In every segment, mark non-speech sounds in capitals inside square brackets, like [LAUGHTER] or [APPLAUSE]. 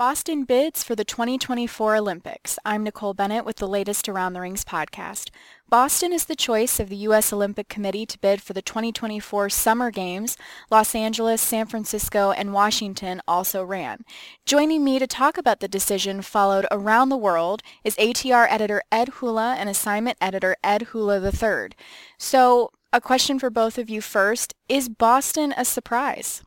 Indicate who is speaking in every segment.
Speaker 1: Boston bids for the 2024 Olympics. I'm Nicole Bennett with the latest Around the Rings podcast. Boston is the choice of the U.S. Olympic Committee to bid for the 2024 Summer Games. Los Angeles, San Francisco, and Washington also ran. Joining me to talk about the decision followed around the world is ATR editor Ed Hula and assignment editor Ed Hula III. So a question for both of you first. Is Boston a surprise?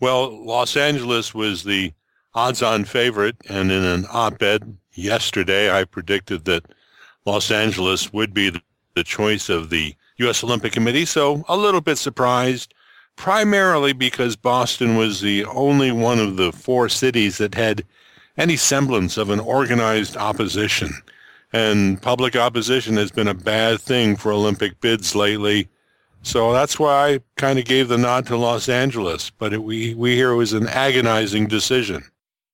Speaker 2: Well, Los Angeles was the odds-on favorite, and in an op-ed yesterday, I predicted that Los Angeles would be the, the choice of the U.S. Olympic Committee, so a little bit surprised, primarily because Boston was the only one of the four cities that had any semblance of an organized opposition. And public opposition has been a bad thing for Olympic bids lately. So that's why I kind of gave the nod to Los Angeles. But it, we, we hear it was an agonizing decision.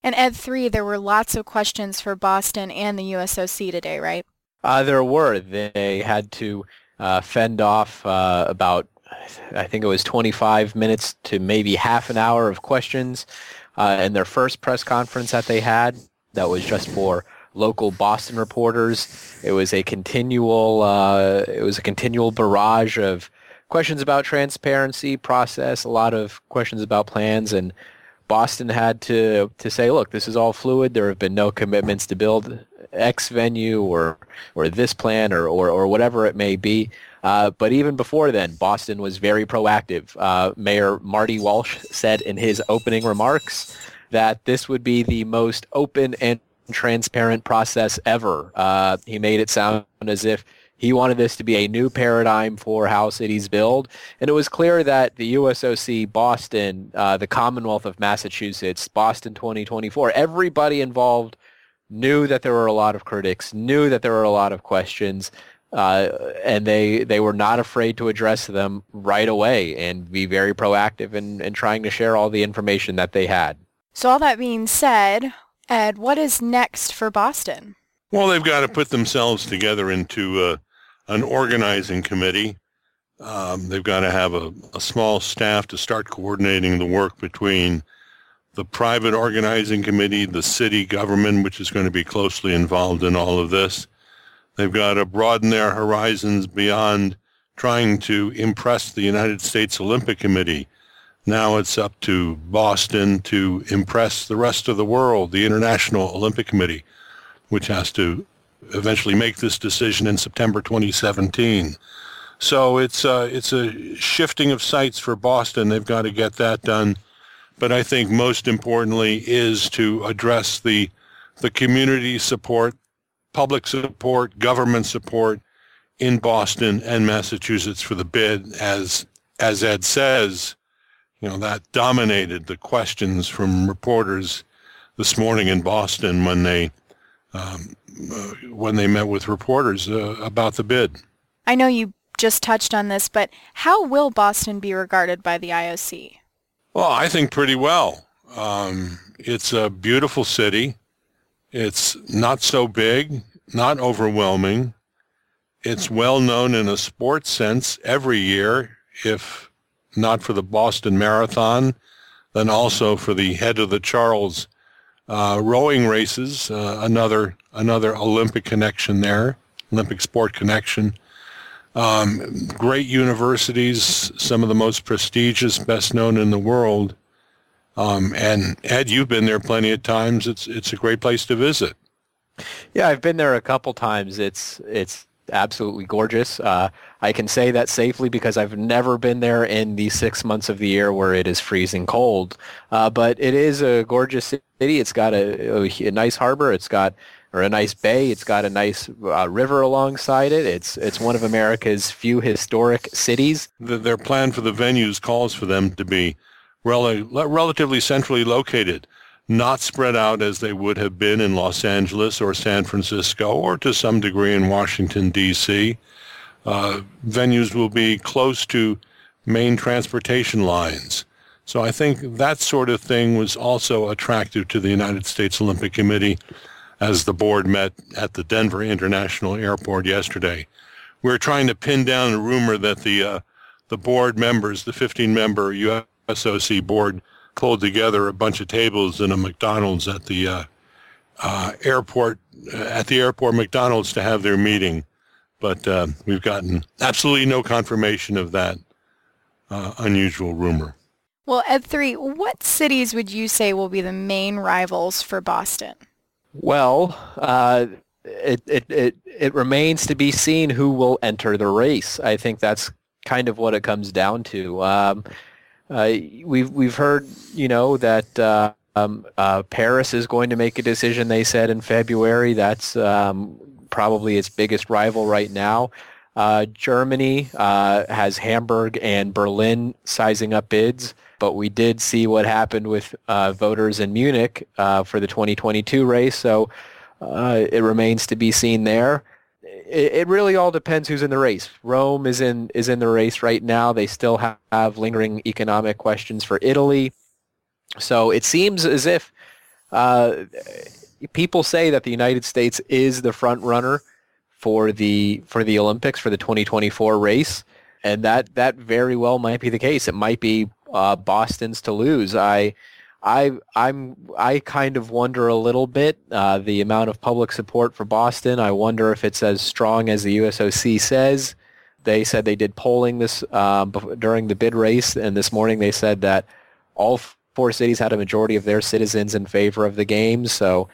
Speaker 1: And Ed 3, there were lots of questions for Boston and the USOC today, right?
Speaker 3: Uh, there were. They had to uh, fend off uh, about, I think it was 25 minutes to maybe half an hour of questions uh, in their first press conference that they had. That was just for local Boston reporters. It was a continual, uh, it was a continual barrage of questions about transparency process, a lot of questions about plans, and Boston had to to say, look, this is all fluid. There have been no commitments to build X venue or or this plan or or, or whatever it may be. Uh, but even before then, Boston was very proactive. Uh, Mayor Marty Walsh said in his opening remarks that this would be the most open and transparent process ever. Uh, he made it sound as if he wanted this to be a new paradigm for how cities build. And it was clear that the USOC, Boston, uh, the Commonwealth of Massachusetts, Boston 2024, everybody involved knew that there were a lot of critics, knew that there were a lot of questions, uh, and they they were not afraid to address them right away and be very proactive in, in trying to share all the information that they had.
Speaker 1: So all that being said, Ed, what is next for Boston?
Speaker 2: Well, they've got to put themselves together into uh, an organizing committee. Um, they've got to have a, a small staff to start coordinating the work between the private organizing committee, the city government, which is going to be closely involved in all of this. They've got to broaden their horizons beyond trying to impress the United States Olympic Committee. Now it's up to Boston to impress the rest of the world, the International Olympic Committee, which has to eventually make this decision in September 2017. So it's uh, it's a shifting of sights for Boston. They've got to get that done. But I think most importantly is to address the the community support, public support, government support in Boston and Massachusetts for the bid. As as Ed says, you know that dominated the questions from reporters this morning in Boston when they um, when they met with reporters uh, about the bid.
Speaker 1: I know you just touched on this, but how will Boston be regarded by the IOC?
Speaker 2: Well, I think pretty well. Um, it's a beautiful city. It's not so big, not overwhelming. It's well known in a sports sense every year, if not for the Boston Marathon, then also for the head of the Charles uh, rowing races, uh, another another Olympic connection there, Olympic sport connection. Um, great universities, some of the most prestigious, best known in the world. Um, and Ed, you've been there plenty of times. It's it's a great place to visit.
Speaker 3: Yeah, I've been there a couple times. It's it's absolutely gorgeous. Uh, I can say that safely because I've never been there in the six months of the year where it is freezing cold. Uh, but it is a gorgeous city. It's got a, a, nice harbor. It's got or a nice bay. It's got a nice uh, river alongside it. It's it's one of America's few historic cities.
Speaker 2: The, their plan for the venues calls for them to be rel- relatively centrally located not spread out as they would have been in Los Angeles or San Francisco or to some degree in Washington, D.C. Uh, venues will be close to main transportation lines. So I think that sort of thing was also attractive to the United States Olympic Committee as the board met at the Denver International Airport yesterday. We are trying to pin down the rumor that the uh, the board members, the 15-member USOC board, pulled together a bunch of tables in a McDonald's at the uh, uh, airport at the airport McDonald's to have their meeting, but uh, we've gotten absolutely no confirmation of that uh, unusual rumor.
Speaker 1: Well, Ed three, what cities would you say will be the main rivals for Boston?
Speaker 3: Well, uh, it, it it it remains to be seen who will enter the race. I think that's kind of what it comes down to. Um, uh, we've we've heard, you know, that uh, um, uh, Paris is going to make a decision. They said in February. That's um, probably its biggest rival right now. Uh, Germany uh, has Hamburg and Berlin sizing up bids, but we did see what happened with uh, voters in Munich for the 2022 race. So it remains to be seen there it, it really all depends who's in the race. Rome is in is in the race right now. They still have, have lingering economic questions for Italy. So it seems as if uh, people say that the United States is the front runner for the for the Olympics for the 2024 race, and that that very well might be the case. It might be uh, Boston's to lose. I I I'm I kind of wonder a little bit uh, the amount of public support for Boston. I wonder if it's as strong as the USOC says. They said they did polling this um, during the bid race, and this morning they said that all four cities had a majority of their citizens in favor of the games. So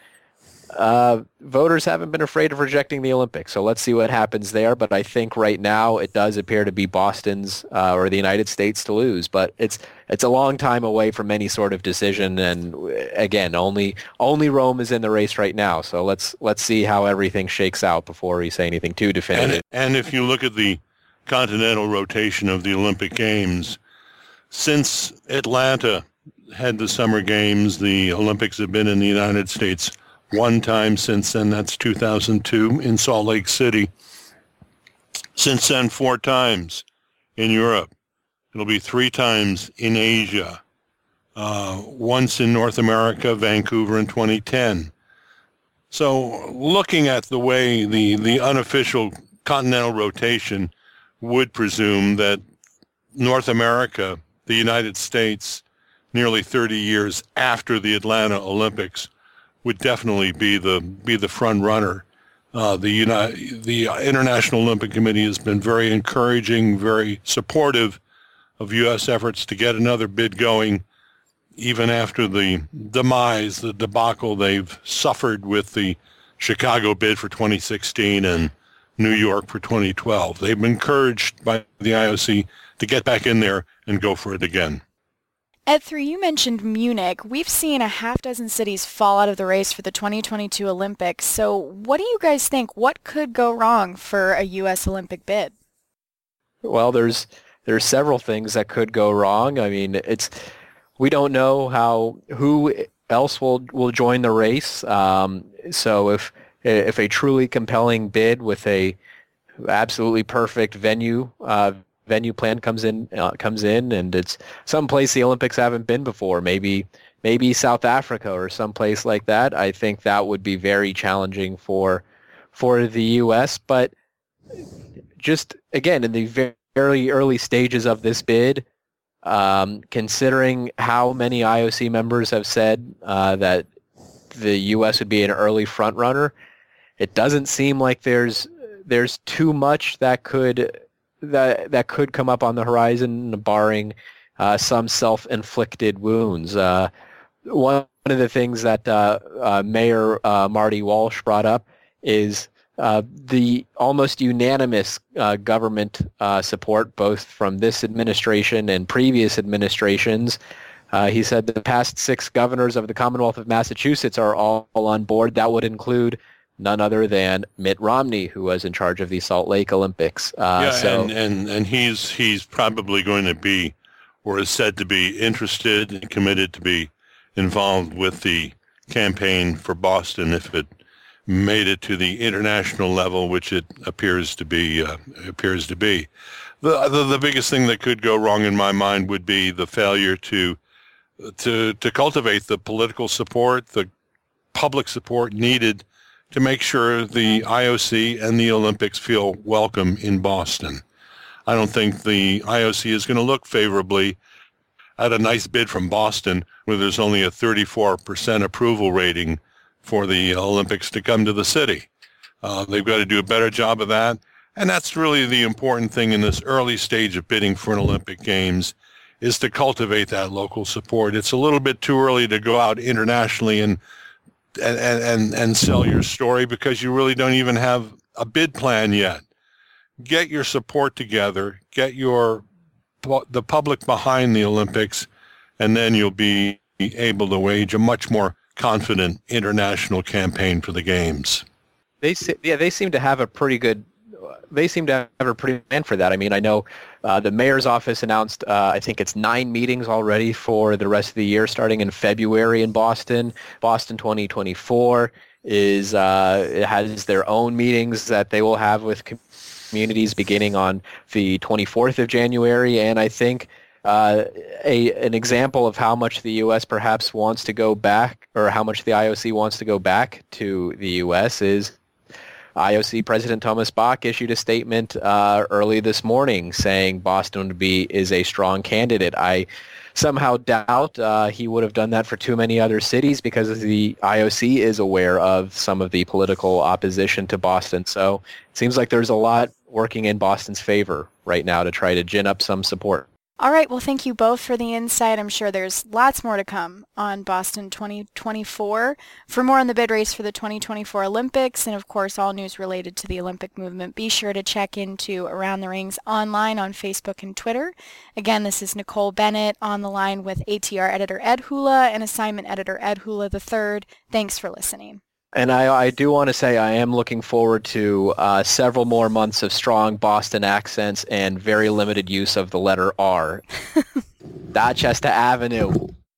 Speaker 3: uh, voters haven't been afraid of rejecting the Olympics, so let's see what happens there. But I think right now it does appear to be Boston's uh, or the United States to lose. But it's it's a long time away from any sort of decision. And again, only only Rome is in the race right now. So let's let's see how everything shakes out before we say anything too definitive.
Speaker 2: And, and if you look at the continental rotation of the Olympic Games, since Atlanta had the Summer Games, the Olympics have been in the United States one time since then. That's 2002 in Salt Lake City. Since then, four times in Europe. It'll be three times in Asia. Uh, once in North America, Vancouver in 2010. So looking at the way the, the unofficial continental rotation would presume that North America, the United States, nearly 30 years after the Atlanta Olympics, would definitely be the be the front runner. Uh, the United, the International Olympic Committee has been very encouraging, very supportive of U.S. efforts to get another bid going, even after the demise, the debacle they've suffered with the Chicago bid for 2016 and New York for 2012. They've been encouraged by the IOC to get back in there and go for it again.
Speaker 1: Ed, three, you mentioned Munich. We've seen a half dozen cities fall out of the race for the 2022 Olympics. So what do you guys think? What could go wrong for a U.S. Olympic bid?
Speaker 3: Well, there's there's several things that could go wrong. I mean, it's we don't know how who else will will join the race. Um, so if if a truly compelling bid with a absolutely perfect venue uh, venue plan comes in uh, comes in, and it's someplace the Olympics haven't been before. Maybe maybe South Africa or someplace like that. I think that would be very challenging for for the U.S. But just again, in the very early stages of this bid, um, considering how many IOC members have said uh, that the U.S. would be an early front runner, it doesn't seem like there's there's too much that could that that could come up on the horizon, barring uh, some self-inflicted wounds. Uh, one of the things that uh, uh Mayor uh, Marty Walsh brought up is uh, the almost unanimous government support, both from this administration and previous administrations. he said the past six governors of the Commonwealth of Massachusetts are all, all on board. That would include none other than Mitt Romney, who was in charge of the Salt Lake Olympics.
Speaker 2: Uh, yeah, so, and, and, and he's he's probably going to be, or is said to be interested and committed to be involved with the campaign for Boston if it made it to the international level, which it appears to be. Uh, appears to be. The, the the biggest thing that could go wrong in my mind would be the failure to to to cultivate the political support, the public support needed to make sure the IOC and the Olympics feel welcome in Boston. I don't think the IOC is going to look favorably at a nice bid from Boston where there's only a 34% approval rating for the Olympics to come to the city. Uh, they've got to do a better job of that. And that's really the important thing in this early stage of bidding for an Olympic Games is to cultivate that local support. It's a little bit too early to go out internationally and and, and, and sell your story because you really don't even have a bid plan yet. Get your support together, get your the public behind the Olympics, and then you'll be able to wage a much more confident international campaign for the games.
Speaker 3: They yeah, they seem to have a pretty good they seem to have a pretty plan for that. I mean, I know uh, the mayor's office announced, uh, I think it's nine meetings already for the rest of the year, starting in February in Boston. Boston 2024 is uh, has their own meetings that they will have with communities beginning on the 24th of January, and I think. Uh, a an example of how much the U.S. perhaps wants to go back, or how much the IOC wants to go back to the U.S. is IOC President Thomas Bach issued a statement uh, early this morning saying Boston would be is a strong candidate. I somehow doubt uh, he would have done that for too many other cities because the IOC is aware of some of the political opposition to Boston. So it seems like there's a lot working in Boston's favor right now to try to gin up some support.
Speaker 1: All right. Well, thank you both for the insight. I'm sure there's lots more to come on Boston 2024. For more on the bid race for the 2024 Olympics and, of course, all news related to the Olympic movement, be sure to check into Around the Rings online on Facebook and Twitter. Again, this is Nicole Bennett on the line with ATR editor Ed Hula and assignment editor Ed Hula III. Thanks for listening.
Speaker 3: And I, I do want to say I am looking forward to uh, several more months of strong Boston accents and very limited use of the letter R. [LAUGHS] Dorchester Avenue.